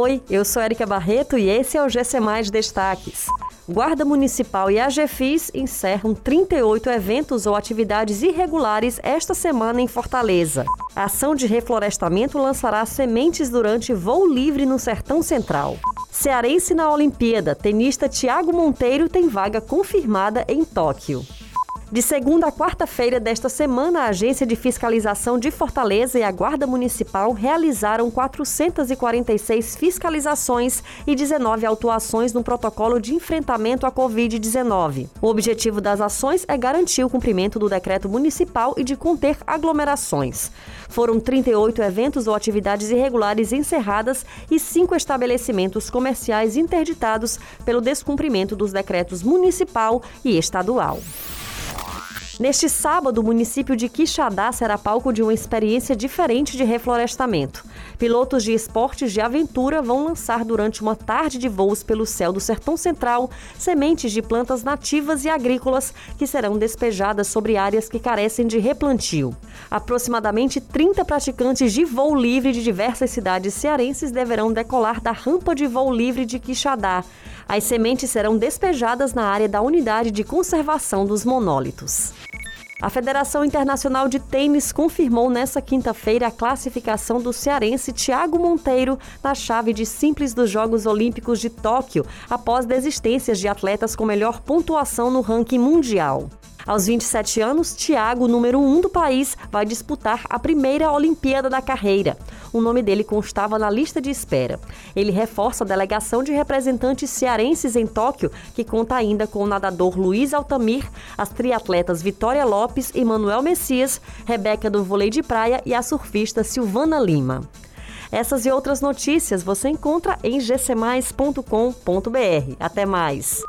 Oi, eu sou Erika Barreto e esse é o GC Mais Destaques. Guarda Municipal e a GFIS encerram 38 eventos ou atividades irregulares esta semana em Fortaleza. A ação de reflorestamento lançará sementes durante voo livre no Sertão Central. Cearense na Olimpíada, tenista Tiago Monteiro tem vaga confirmada em Tóquio. De segunda a quarta-feira desta semana, a Agência de Fiscalização de Fortaleza e a Guarda Municipal realizaram 446 fiscalizações e 19 autuações no protocolo de enfrentamento à Covid-19. O objetivo das ações é garantir o cumprimento do decreto municipal e de conter aglomerações. Foram 38 eventos ou atividades irregulares encerradas e cinco estabelecimentos comerciais interditados pelo descumprimento dos decretos municipal e estadual. Neste sábado, o município de Quixadá será palco de uma experiência diferente de reflorestamento. Pilotos de esportes de aventura vão lançar durante uma tarde de voos pelo céu do Sertão Central sementes de plantas nativas e agrícolas que serão despejadas sobre áreas que carecem de replantio. Aproximadamente 30 praticantes de voo livre de diversas cidades cearenses deverão decolar da rampa de voo livre de Quixadá. As sementes serão despejadas na área da unidade de conservação dos monólitos. A Federação Internacional de Tênis confirmou nesta quinta-feira a classificação do cearense Thiago Monteiro na chave de simples dos Jogos Olímpicos de Tóquio, após desistências de atletas com melhor pontuação no ranking mundial. Aos 27 anos, Thiago, número 1 um do país, vai disputar a primeira Olimpíada da carreira. O nome dele constava na lista de espera. Ele reforça a delegação de representantes cearenses em Tóquio, que conta ainda com o nadador Luiz Altamir, as triatletas Vitória Lopes e Manuel Messias, Rebeca do vôlei de praia e a surfista Silvana Lima. Essas e outras notícias você encontra em gcmais.com.br. Até mais!